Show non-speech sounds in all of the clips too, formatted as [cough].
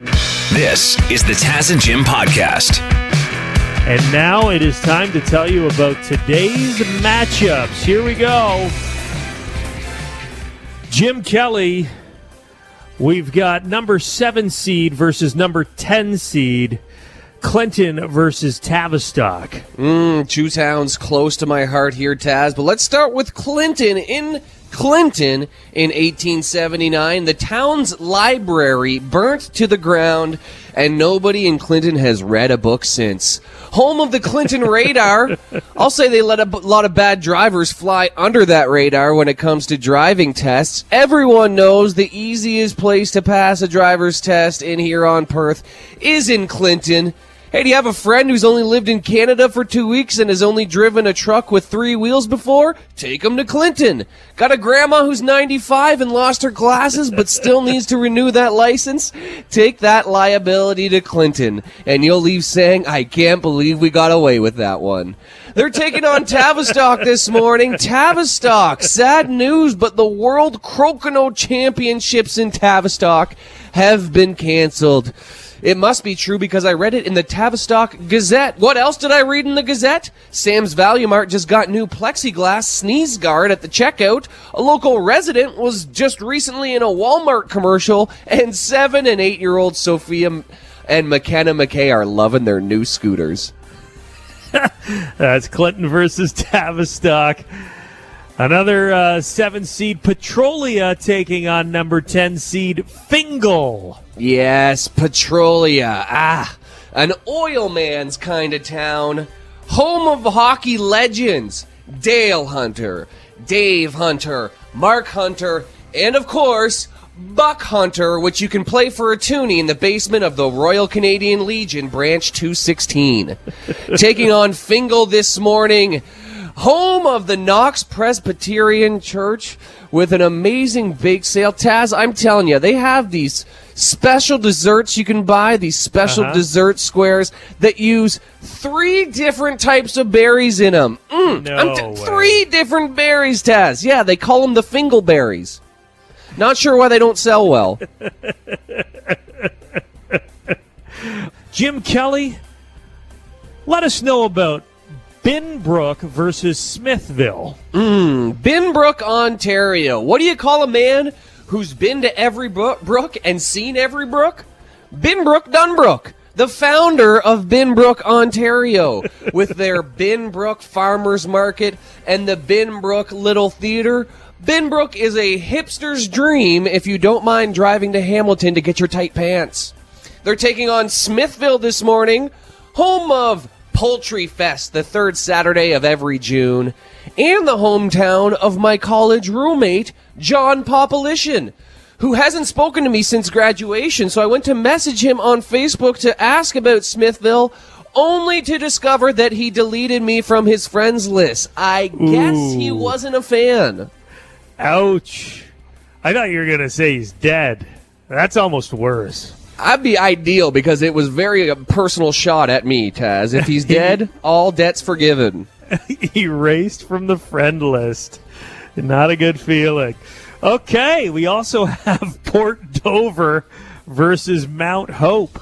This is the Taz and Jim podcast. And now it is time to tell you about today's matchups. Here we go. Jim Kelly, we've got number seven seed versus number 10 seed. Clinton versus Tavistock. Mm, two towns close to my heart here, Taz. But let's start with Clinton in Clinton in 1879. The town's library burnt to the ground, and nobody in Clinton has read a book since. Home of the Clinton radar. [laughs] I'll say they let a b- lot of bad drivers fly under that radar when it comes to driving tests. Everyone knows the easiest place to pass a driver's test in Huron-Perth is in Clinton. Hey, do you have a friend who's only lived in Canada for two weeks and has only driven a truck with three wheels before? Take him to Clinton. Got a grandma who's 95 and lost her glasses but still needs to renew that license? Take that liability to Clinton and you'll leave saying, I can't believe we got away with that one. They're taking on Tavistock this morning. Tavistock, sad news, but the World Crokinole Championships in Tavistock have been canceled. It must be true because I read it in the Tavistock Gazette. What else did I read in the Gazette? Sam's Value Mart just got new plexiglass sneeze guard at the checkout. A local resident was just recently in a Walmart commercial, and seven and eight year old Sophia and McKenna McKay are loving their new scooters. [laughs] That's Clinton versus Tavistock. Another uh, seven seed Petrolia taking on number 10 seed Fingal. Yes, Petrolia. Ah, an oil man's kind of town. Home of hockey legends Dale Hunter, Dave Hunter, Mark Hunter, and of course, Buck Hunter, which you can play for a toonie in the basement of the Royal Canadian Legion, Branch 216. [laughs] Taking on Fingal this morning home of the Knox Presbyterian Church with an amazing bake sale. Taz, I'm telling you, they have these special desserts you can buy, these special Uh-huh. dessert squares that use three different types of berries in them. Mm, No I'm t- way. three different berries, Taz. Yeah, they call them the Fingal berries. Not sure why they don't sell well. [laughs] Jim Kelly, let us know about Binbrook versus Smithville. Hmm, Binbrook, Ontario. What do you call a man who's been to every brook and seen every brook? Binbrook Dunbrook, the founder of Binbrook, Ontario, with their [laughs] Binbrook Farmers Market and the Binbrook Little Theater. Binbrook is a hipster's dream if you don't mind driving to Hamilton to get your tight pants. They're taking on Smithville this morning, home of Poultry Fest, the third Saturday of every June, and the hometown of my college roommate, John Popolishin, who hasn't spoken to me since graduation. So I went to message him on Facebook to ask about Smithville, only to discover that he deleted me from his friends list. I guess he wasn't a fan. Ouch. I thought you were going to say he's dead. That's almost worse. I'd be ideal because it was very a personal shot at me, Taz. If he's [laughs] dead, all debts forgiven. [laughs] Erased from the friend list. Not a good feeling. Okay, we also [laughs] have Port Dover versus Mount Hope.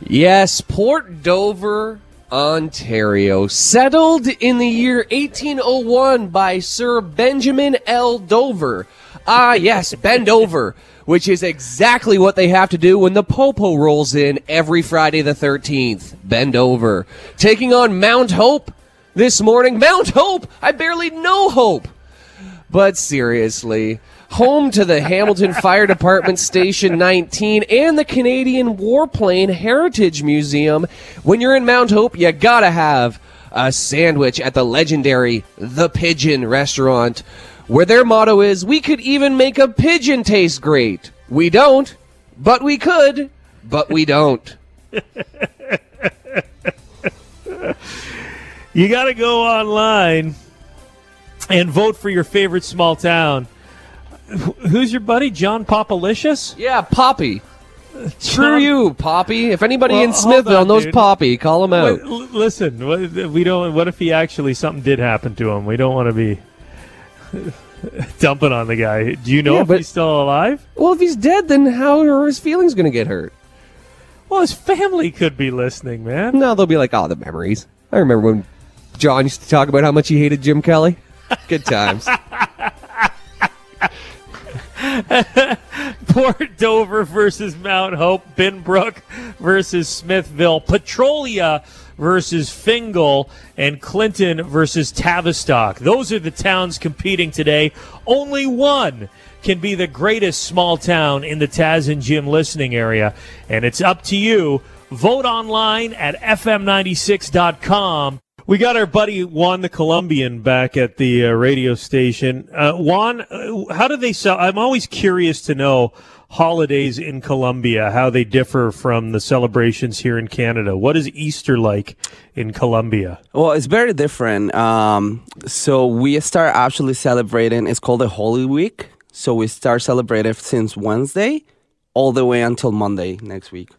Yes, Port Dover, Ontario, settled in the year 1801 by Sir Benjamin L. Dover. Ah, yes, bend over, which is exactly what they have to do when the Popo rolls in every Friday the 13th. Bend over. Taking on Mount Hope this morning. Mount Hope! I barely know Hope! But seriously, home to the Hamilton [laughs] Fire Department Station 19 and the Canadian Warplane Heritage Museum. When you're in Mount Hope, you gotta have a sandwich at the legendary The Pigeon restaurant, where their motto is, we could even make a pigeon taste great. We don't, but we could, but we don't. You got to go online and vote for your favorite small town. Who's your buddy, John Popalicious? Yeah, Poppy. Screw you, Poppy. If anybody Well, in Smithville on, knows dude. Poppy, call him out. Listen, what, we don't. What if he actually something did happen to him? We don't want to be [laughs] dumping on the guy. Do you know Yeah, if but- he's still alive? Well, if he's dead, then how are his feelings going to get hurt? Well, his family could be listening, man. No, they'll be like, oh, the memories. I remember when John used to talk about how much he hated Jim Kelly. Good times. [laughs] Port Dover versus Mount Hope, Binbrook versus Smithville, Petrolia versus Fingal, and Clinton versus Tavistock. Those are the towns competing today. Only one can be the greatest small town in the Taz and Jim listening area, and it's up to you. Vote online at fm96.com. We got our buddy Juan the Colombian back at the uh, radio station. Uh, Juan, uh, how do they sell? I'm always curious to know holidays in Colombia, how they differ from the celebrations here in Canada. What is Easter like in Colombia? Well, it's very different. Um, so we start actually celebrating. It's called the Holy Week. So we start celebrating since Wednesday all the way until Monday next week.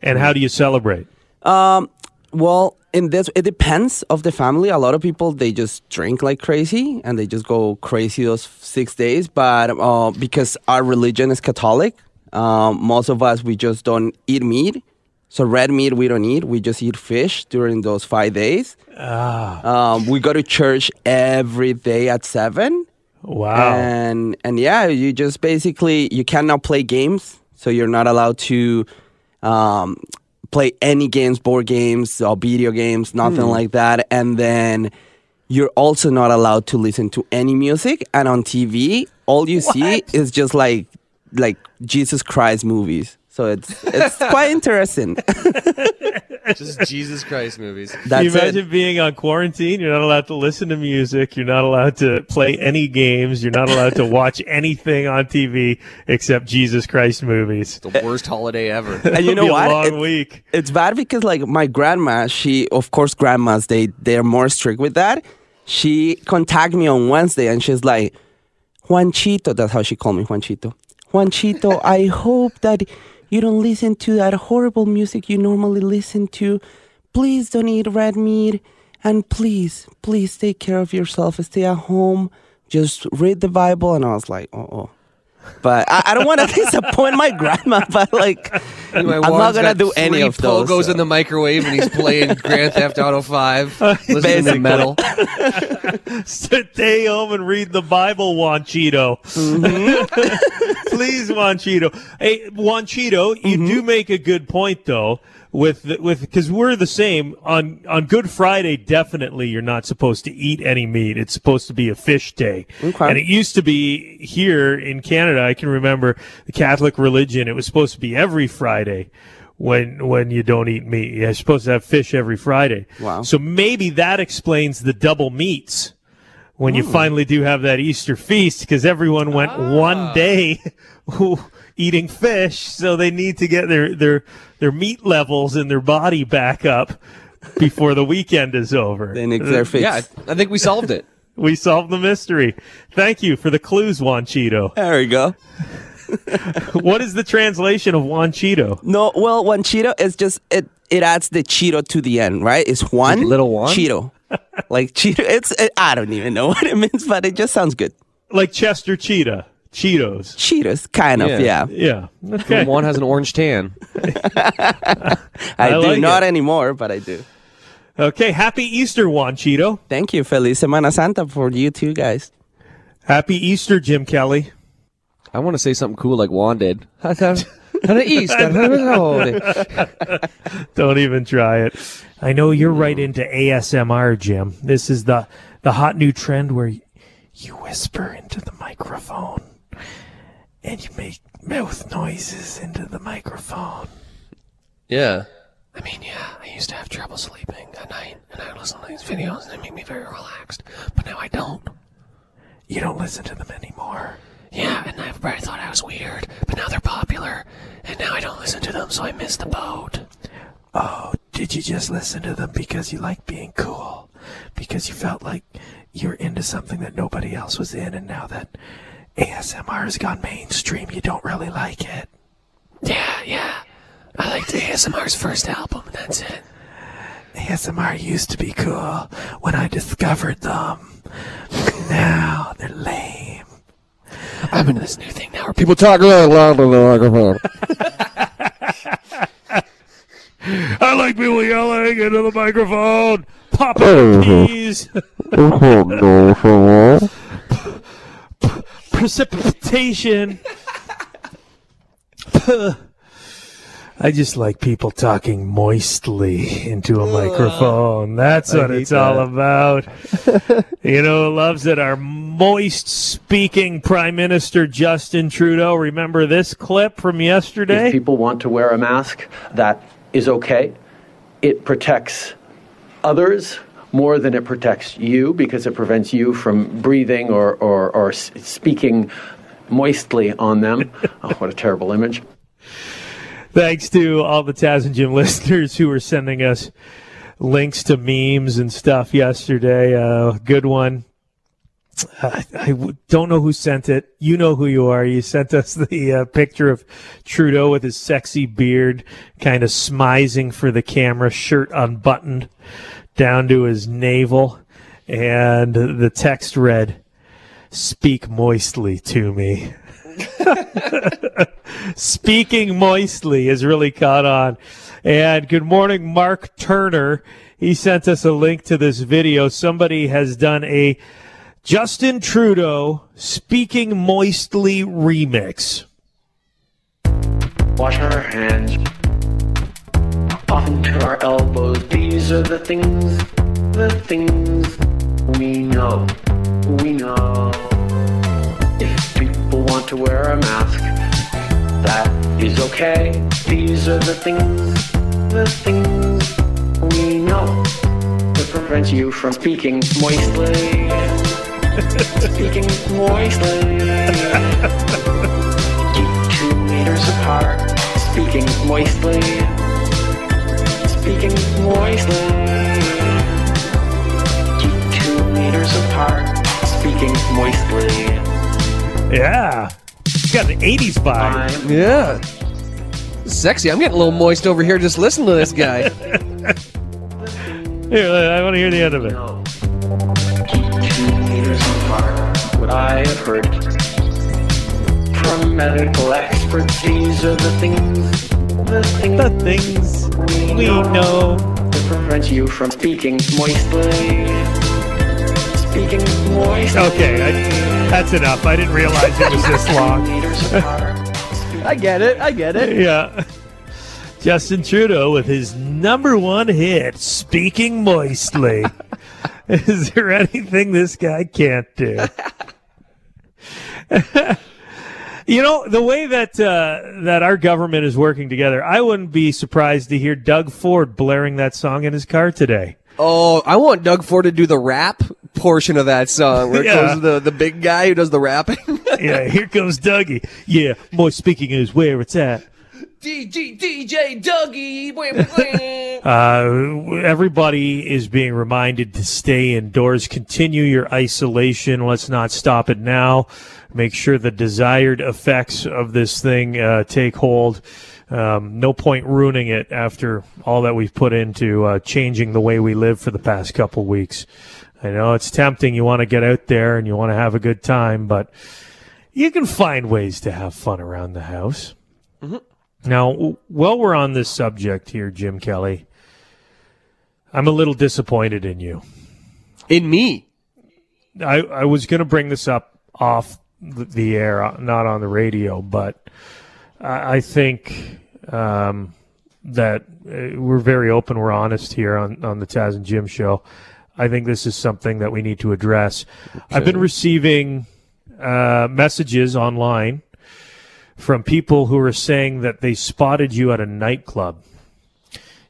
And how do you celebrate? Um, well, in this, it depends of the family. A lot of people they just drink like crazy and they just go crazy those six days. But uh, because our religion is Catholic, um, most of us we just don't eat meat. So red meat we don't eat. We just eat fish during those five days. Ah, Um, we go to church every day at seven. wow. And and yeah, you just basically you cannot play games, so you're not allowed to um, play any games, board games or video games, nothing hmm. like that. And then you're also not allowed to listen to any music. And on TV, all you see is just like like Jesus Christ movies. So it's it's quite interesting. [laughs] Just Jesus Christ movies. Can That's you imagine it. being on quarantine? You're not allowed to listen to music. You're not allowed to play any games. You're not allowed to watch [laughs] anything on TV except Jesus Christ movies. The worst holiday ever. [laughs] And you know be what? A long It- week. it's bad because like my grandma she of course grandmas they they're more strict with that she contacted me on wednesday and she's like juanchito that's how she called me juanchito juanchito i hope that you don't listen to that horrible music you normally listen to. Please don't eat red meat and please please take care of yourself. Stay at home. Just read the bible. And i was like oh oh but I, I don't want to [laughs] disappoint my grandma but like I'm not gonna do any of those. Goes so. in the microwave and he's playing [laughs] Grand Theft Auto Five, [laughs] listening to Basically. metal. Stay home and read the Bible, Juanchito. Mm-hmm. Please, Juanchito. Hey, Juanchito, you Mm-hmm. do make a good point though. With the, with because we're the same on on Good Friday. Definitely, you're not supposed to eat any meat. It's supposed to be a fish day. Okay. And it used to be here in Canada. I can remember the Catholic religion. It was supposed to be every Friday when when you don't eat meat. You're supposed to have fish every Friday. Wow. So maybe that explains the double meats when you hmm. finally do have that Easter feast because everyone went one ah. day [laughs] eating fish, so they need to get their their their meat levels in their body back up before the weekend is over. They nick their face. Yeah, I I think we solved it. [laughs] We solved the mystery. Thank you for the clues, Juan Cheeto. There we go. [laughs] what is the translation of Juan Cheeto? No, well, Juan Cheeto is just it. It adds the Cheeto to the end, right? It's one Little Juan? Cheeto, [laughs] like Cheeto. It's it, I don't even know what it means, but it just sounds good. Like Chester Cheetah, Cheetos. Cheetos, kind of, Yeah. yeah. Yeah. Okay. One has an orange tan. [laughs] I, I do like not it. anymore, but I do. Okay. Happy Easter, Juan Cheeto. Thank you, Feliz Semana Santa for you two guys. Happy Easter, Jim Kelly. I want to say something cool like Juan did. [laughs] Easter. [laughs] Oh, Don't even try it. I know you're right into ASMR, Jim. This is the the hot new trend where you, you whisper into the microphone and you make mouth noises into the microphone. Yeah. I mean, yeah, I used to have trouble sleeping at night, and I would listen to these videos, and they make me very relaxed. But now I don't. You don't listen to them anymore. Yeah, and I everybody thought I was weird, but now they're popular, and now I don't listen to them, so I miss the boat. Oh, did you just listen to them because you like being cool? Because you felt like you're into something that nobody else was in, and now that ASMR has gone mainstream, you don't really like it? Yeah, yeah. I liked ASMR's first album, that's it. ASMR used to be cool when I discovered them. Now they're lame. I'm into this new thing now where People people talk really loud in the microphone. [laughs] I like people yelling into the microphone, popping peas. [laughs] [laughs] Precipitation. [laughs] I just like people talking moistly into a microphone. That's what it's all about. [laughs] you know who loves it? Our moist speaking Prime Minister Justin Trudeau. Remember this clip from yesterday? If people want to wear a mask, that is okay. It protects others more than it protects you because it prevents you from breathing or, or, or speaking moistly on them. [laughs] oh, what a terrible image. Thanks to all the Taz and Jim [laughs] listeners who were sending us links to memes and stuff yesterday. Uh, good one. I don't know who sent it. You know who you are. You sent us [laughs] the uh, picture of Trudeau with his sexy beard, kind of smizing for the camera, shirt unbuttoned down to his navel. And the text read, Speak moistly to me. [laughs] Speaking moistly has really caught on. And good morning, Mark Turner. He sent us a link to this video. Somebody has done a Justin Trudeau speaking moistly remix. Wash our hands often to our elbows. These are the things, the things we know. We know. If people want to wear a mask, that is okay. These are the things, the things we know. That prevents you from speaking moistly. speaking moistly. Keep two meters apart. Speaking moistly. Speaking moistly. Keep two meters apart. Speaking moistly. Yeah. He's got an 80s vibe. I'm Yeah. Sexy. I'm getting a little moist over here just listening to this guy. [laughs] Here, I want to hear the end of it. two meters apart. What I have heard from medical experts, these are the things, the things we know. that prevent you from speaking moistly. Speaking moistly. Okay, I, that's enough. I didn't realize it was this long. [laughs] I get it. I get it. Yeah. Justin Trudeau with his number one hit, Speaking Moistly. [laughs] Is there anything this guy can't do? [laughs] you know, the way that uh, that our government is working together, I wouldn't be surprised to hear Doug Ford blaring that song in his car today. Oh, I want Doug Ford to do the rap portion of that song where it Yeah. goes the, the big guy who does the rapping. Yeah, here comes Dougie. Yeah, moist speaking is where it's at. DJ, DJ Dougie. Uh, everybody is being reminded to stay indoors. Continue your isolation. Let's not stop it now. Make sure the desired effects of this thing uh, take hold. Um, no point ruining it after all that we've put into uh, changing the way we live for the past couple weeks. I know it's tempting. You want to get out there and you want to have a good time, but you can find ways to have fun around the house. Now, while we're on this subject here, Jim Kelly, I'm a little disappointed in you. In me. I, I was going to bring this up off the, air, uh, not on the radio, but I, think um, that uh, we're very open, we're honest here on, on the Taz and Jim show. I think this is something that we need to address. I've been receiving uh, messages online from people who are saying that they spotted you at a nightclub.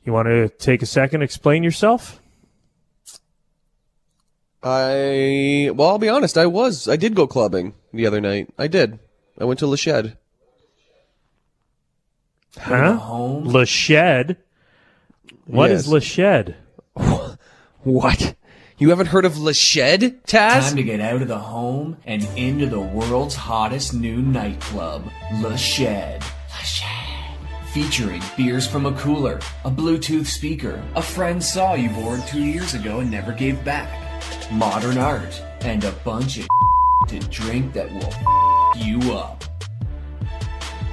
You want to take a second, explain yourself? I well, I'll be honest. I was. I did go clubbing the other night. I did. I went to Le Shed. Huh? Le Shed. What is Yes. Le Shed? [laughs] What? You haven't heard of Le Shed, Taz? Time to get out of the home and into the world's hottest new nightclub, Le Shed. Le Shed. Featuring beers from a cooler, a Bluetooth speaker, a friend saw you bored two years ago and never gave back, modern art, and a bunch of [laughs] to drink that will [laughs] you up.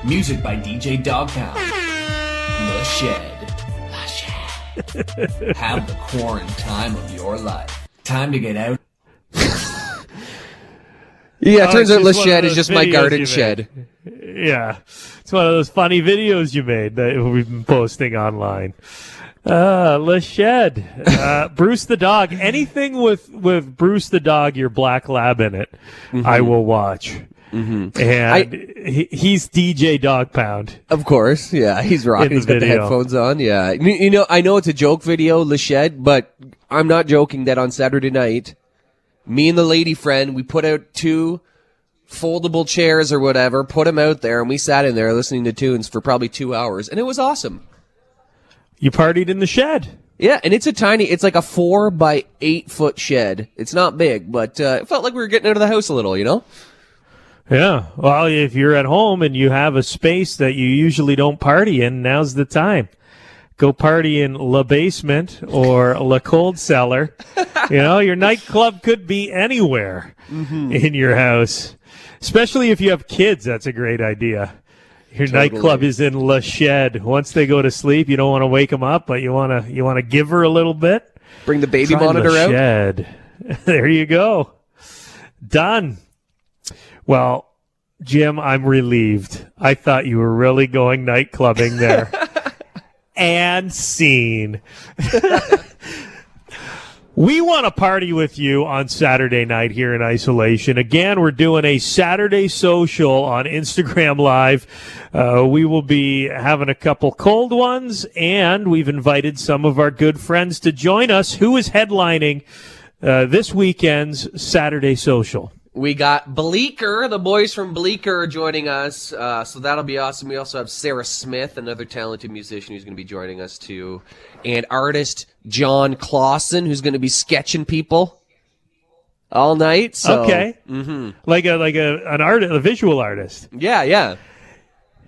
Music by DJ Dogpound. Le Shed. Le Shed. Have the quarantine of your life. Time to get out. Yeah, it Oh, turns out just one of Shed is just my videos garden shed. made. Yeah. It's one of those funny videos you made that we've been posting online. Uh, Le Shed. Uh, [laughs] Bruce the dog. Anything with, with Bruce the dog, your black lab in it, Mm-hmm. I will watch. And he, he's DJ Dog Pound. Of course, yeah, he's rocking. He's got the headphones on. Yeah, you, you know, I know it's a joke video, Le Shed, but I'm not joking. That on Saturday night, me and the lady friend, we put out two foldable chairs or whatever, put them out there, and we sat in there listening to tunes for probably two hours, and it was awesome. You partied in the shed. Yeah, and it's a tiny, it's like a four by eight foot shed. It's not big, but uh, it felt like we were getting out of the house a little, you know. Yeah. Well, if you're at home and you have a space that you usually don't party in, now's the time. Go party in La Basement or La Cold Cellar. you know, your nightclub could be anywhere mm-hmm. in your house, especially if you have kids. That's a great idea. Your nightclub is in La Shed. Once they go to sleep, you don't want to wake them up, but you want to you want to give her a little bit. Bring the baby Try monitor out. Shed. [laughs] there you go. Done. Well, Jim, I'm relieved. I thought you were really going night clubbing there. [laughs] and scene. [laughs] we want to party with you on Saturday night here in isolation. Again, we're doing a Saturday social on Instagram Live. Uh, we will be having a couple cold ones, and we've invited some of our good friends to join us. Who is headlining uh, this weekend's Saturday social? We got Bleeker, the boys from Bleeker, are joining us, uh, so that'll be awesome. We also have Sarah Smith, another talented musician who's going to be joining us too, and artist John Clausen, who's going to be sketching people all night. So, okay, like a like a an art a visual artist. yeah, yeah.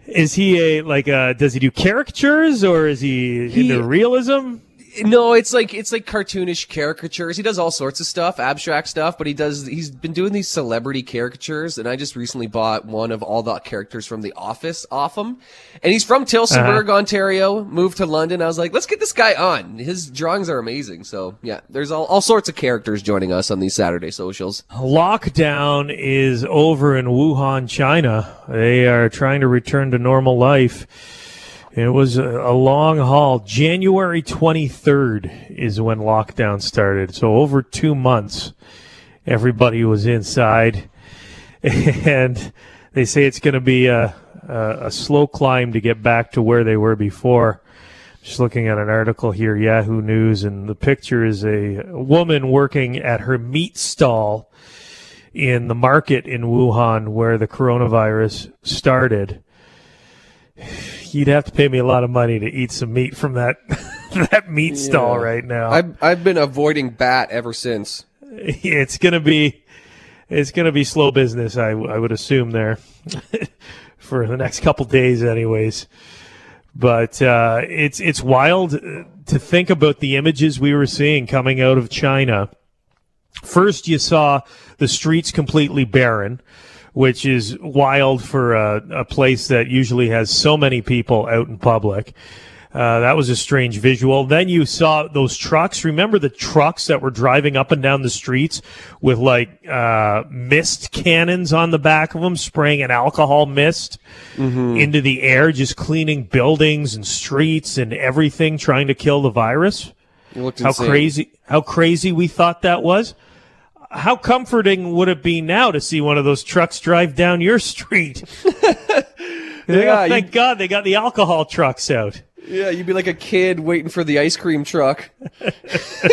Is he a like a does he do caricatures or is he, He- into realism? No, it's like it's like cartoonish caricatures. He does all sorts of stuff, abstract stuff, but he does he's been doing these celebrity caricatures and I just recently bought one of all the characters from The Office off him. And he's from Tillsonburg, uh-huh. Ontario, moved to London. I was like, let's get this guy on. His drawings are amazing. So, yeah, there's all, all sorts of characters joining us on these Saturday socials. Lockdown is over in Wuhan, China. They are trying to return to normal life. It was a, a long haul. January 23rd is when lockdown started. So over two months, everybody was inside. [laughs] And they say it's going to be a, a, a slow climb to get back to where they were before. Just looking at an article here, Yahoo News, and the picture is a woman working at her meat stall in the market in Wuhan where the coronavirus started. You'd have to pay me a lot of money to eat some meat from that [laughs] that meat stall right now. I've, I've been avoiding bat ever since. [laughs] it's gonna be it's gonna be slow business. I I would assume there [laughs] for the next couple days, anyways. But uh, it's it's wild to think about the images we were seeing coming out of China. First, you saw the streets completely barren, which is wild for a, a place that usually has so many people out in public. Uh, that was a strange visual. Then you saw those trucks. Remember the trucks that were driving up and down the streets with like uh, mist cannons on the back of them, spraying an alcohol mist into the air, just cleaning buildings and streets and everything, trying to kill the virus how insane. crazy how crazy we thought that was how comforting would it be now to see one of those trucks drive down your street [laughs] Yeah, thank you- god they got the alcohol trucks out Yeah, you'd be like a kid waiting for the ice cream truck. [laughs]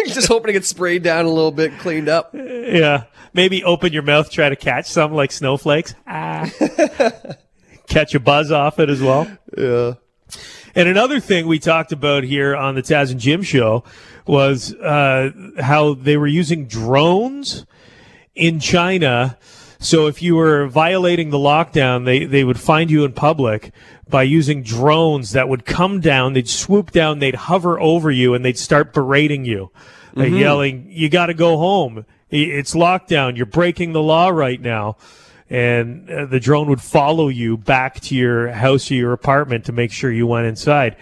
Just hoping to get sprayed down a little bit, cleaned up. yeah maybe open your mouth try to catch some like snowflakes ah. [laughs] catch a buzz off it as well Yeah. And another thing we talked about here on the Taz and Jim show was uh, how they were using drones in China. So if you were violating the lockdown, they, they would find you in public by using drones that would come down, they'd swoop down, they'd hover over you, and they'd start berating you, like yelling, "You got to go home! It's lockdown! You're breaking the law right now!" and uh, the drone would follow you back to your house or your apartment to make sure you went inside.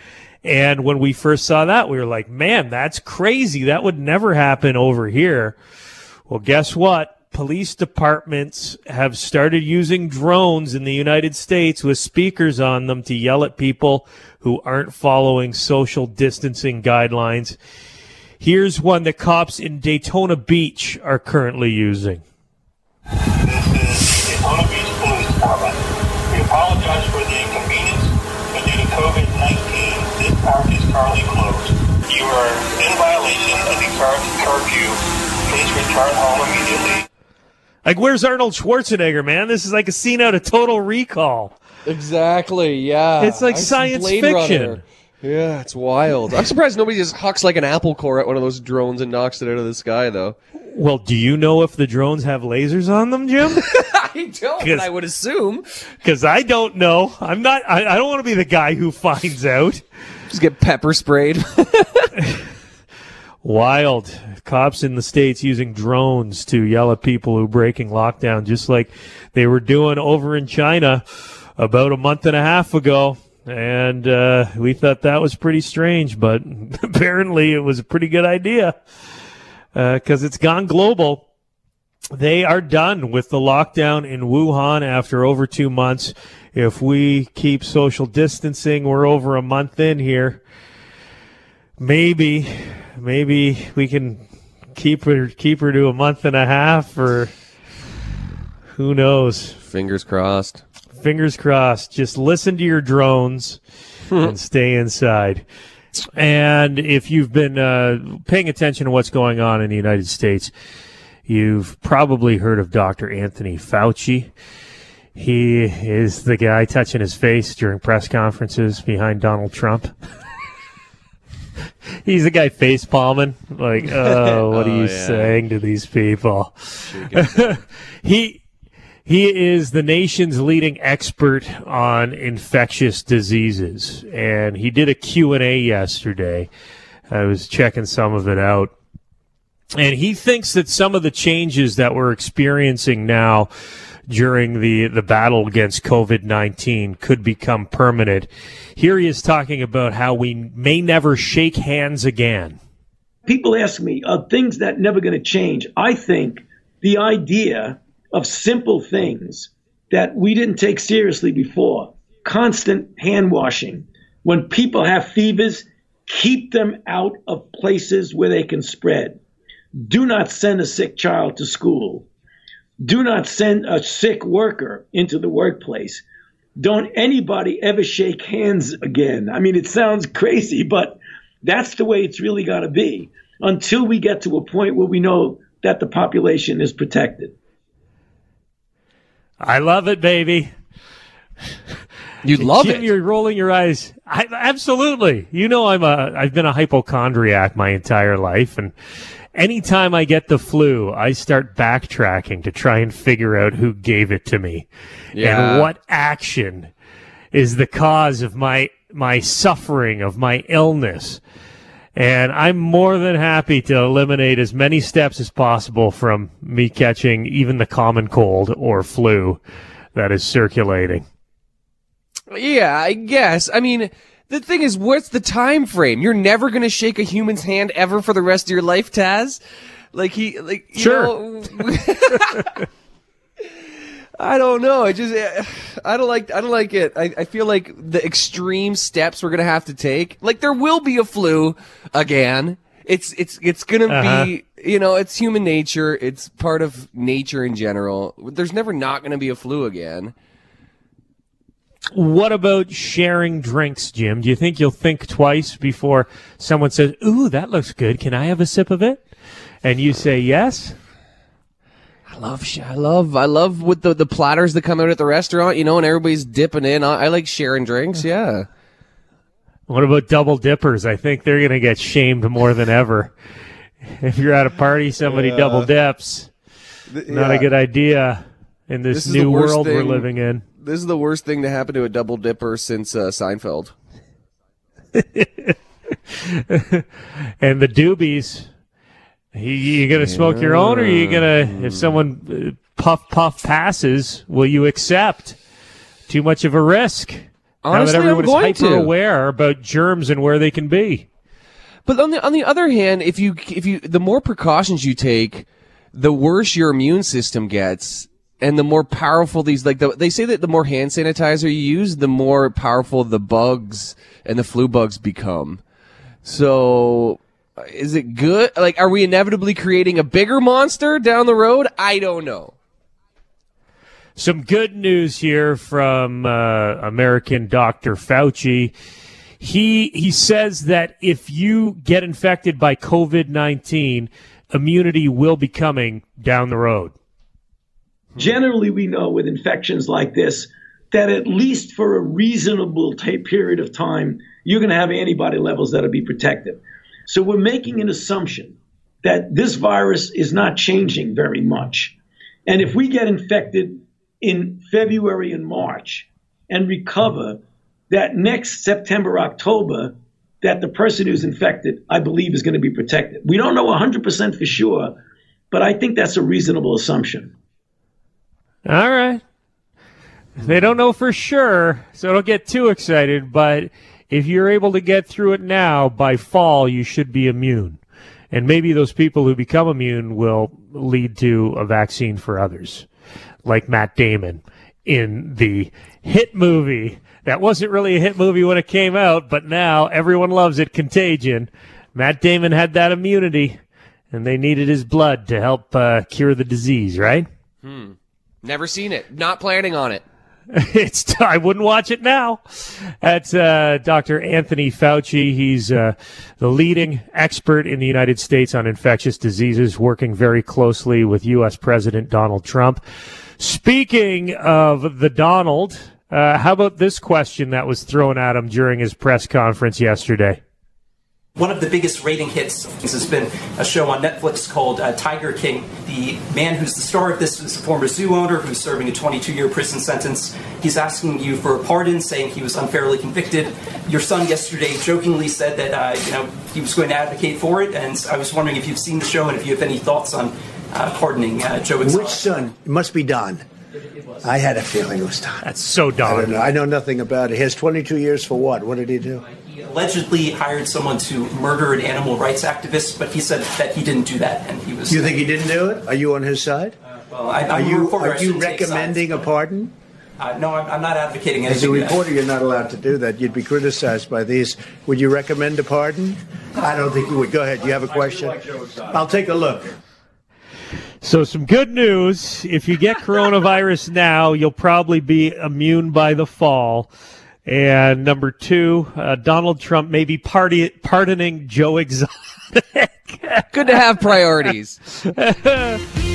And when we first saw that, we were like, man, that's crazy. That would never happen over here. Well, guess what? Police departments have started using drones in the United States with speakers on them to yell at people who aren't following social distancing guidelines. Here's one that cops in Daytona Beach are currently using. This is Daytona Beach Police Department. We apologize for the inconvenience, but due to COVID-19, this park is currently closed. You are in violation of the current curfew. Please return home immediately. Like, where's Arnold Schwarzenegger, man? This is like a scene out of Total Recall. Exactly. Yeah. It's like I've science Blade fiction. Runner. Yeah, it's wild. I'm surprised nobody just hucks like an apple core at one of those drones and knocks it out of the sky, though. Well, do you know if the drones have lasers on them, Jim? [laughs] I don't. Because- I would assume. [laughs] Because I don't know. I'm not. I, I don't want to be the guy who finds out. Just get pepper sprayed. [laughs] Wild cops in the states using drones to yell at people who are breaking lockdown, just like they were doing over in China about a month and a half ago. And uh, we thought that was pretty strange, but [laughs] apparently it was a pretty good idea because it's gone global. They are done with the lockdown in Wuhan after over two months. If we keep social distancing, we're over a month in here. Maybe, maybe we can keep her keep her to a month and a half, or who knows? Fingers crossed. Fingers crossed. Just listen to your drones [laughs] and stay inside. And if you've been uh, paying attention to what's going on in the United States, you've probably heard of Dr. Anthony Fauci. He is the guy touching his face during press conferences behind Donald Trump. [laughs] He's the guy face palming, like, [laughs] oh, what are Oh, you yeah. saying to these people? [laughs] he he is the nation's leading expert on infectious diseases, and he did a Q and A yesterday. I was checking some of it out, and he thinks that some of the changes that we're experiencing now during the, the battle against COVID 19 could become permanent. Here he is talking about how we may never shake hands again. people ask me of things that never going to change. I think the idea of simple things that we didn't take seriously before, constant hand washing. When people have fevers, keep them out of places where they can spread. Do not send a sick child to school. Do not send a sick worker into the workplace. Don't anybody ever shake hands again. I mean, it sounds crazy, but that's the way it's really got to be until we get to a point where we know that the population is protected. I love it, baby. You love Jim, it. You're rolling your eyes. I, absolutely. You know, I'm a. I've been a hypochondriac my entire life, and anytime I get the flu, I start backtracking to try and figure out who gave it to me Yeah. and what action is the cause of my my suffering of my illness. And I'm more than happy to eliminate as many steps as possible from me catching even the common cold or flu that is circulating. Yeah, I guess. I mean, the thing is, what's the time frame? You're never going to shake a human's hand ever for the rest of your life, Taz. Like he, like you Sure. know- [laughs] I don't know. I just, I don't like, I don't like it. I, I feel like the extreme steps we're gonna have to take. Like there will be a flu again. It's, it's, it's gonna Uh-huh. be, you know, it's human nature. It's part of nature in general. There's never not gonna be a flu again. What about sharing drinks, Jim? Do you think you'll think twice before someone says, Ooh, that looks good. Can I have a sip of it? And you say yes? I love, sh- I love, I love with the the platters that come out at the restaurant, you know, and everybody's dipping in. I, I like sharing drinks. Yeah, What about double dippers? I think they're going to get shamed more than ever. [laughs] If you're at a party, somebody double dips. Not a good idea in this, This new worst world we're living in. This is the worst thing to happen to a double dipper since uh, Seinfeld. [laughs] And the doobies, you, you going to smoke your own, or are you going to, if someone uh, puff puff passes, will you accept? Too much of a risk. Honestly, now that I'm everyone is hyper to. aware about germs and where they can be. But on the on the other hand, if you if you the more precautions you take, the worse your immune system gets, and the more powerful these like the, they say that the more hand sanitizer you use, the more powerful the bugs and the flu bugs become. So, is it good? Like, are we inevitably creating a bigger monster down the road? I don't know. Some good news here from uh, American Dr. Fauci. He he says that if you get infected by COVID nineteen, immunity will be coming down the road. Hmm. Generally, we know with infections like this that at least for a reasonable ta period of time, you're going to have antibody levels that'll be protective. So we're making an assumption that this virus is not changing very much. And if we get infected in February and March and recover, that next September, October, that the person who's infected, I believe, is going to be protected. We don't know 100% for sure, but I think that's a reasonable assumption. All right. They don't know for sure, so don't get too excited. But if you're able to get through it now, by fall, you should be immune. And maybe those people who become immune will lead to a vaccine for others, like Matt Damon in the hit movie. That wasn't really a hit movie when it came out, but now everyone loves it, Contagion. Matt Damon had that immunity, and they needed his blood to help uh, cure the disease, right? Never seen it. Not planning on it. [laughs] it's I wouldn't watch it now. That's uh, Dr. Anthony Fauci. He's uh, the leading expert in the United States on infectious diseases, working very closely with U.S. President Donald Trump. Speaking of the Donald, uh, how about this question that was thrown at him during his press conference yesterday? One of the biggest rating hits has been a show on Netflix called uh, Tiger King. The man who's the star of this is a former zoo owner who's serving a 22 year prison sentence. He's asking you for a pardon, saying he was unfairly convicted. Your son yesterday jokingly said that uh, you know he was going to advocate for it, and I was wondering if you've seen the show and if you have any thoughts on uh, pardoning uh, Joe Exotic. Which son? It must be Don. I had a feeling it was Don. That's so I Don. don't know. I know nothing about it. He has 22 years for what? What did he do? He allegedly hired someone to murder an animal rights activist, but he said that he didn't do that, and he was. You think he didn't do it? Are you on his side? Well, I, Are I'm a you reporter, are you shouldn't take recommending a pardon? Uh, no, I'm, I'm not advocating As a reporter, you're not allowed to do that. You'd be criticized by these. Would you recommend a pardon? I don't think you would. Go ahead. You have a question? I'll take a look. So, some good news. If you get coronavirus now, you'll probably be immune by the fall. And number two, uh, Donald Trump may be party- pardoning Joe Exotic. [laughs] Good to have priorities.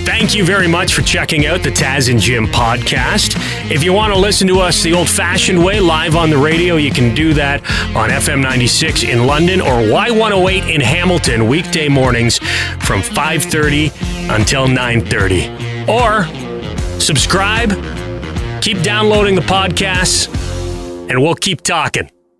Thank you very much for checking out the Taz and Jim podcast. If you want to listen to us the old fashioned way, live on the radio, you can do that on FM 96 in London or Y108 in Hamilton, weekday mornings from 5.30 until 9.30. Or subscribe, keep downloading the podcasts, and we'll keep talking.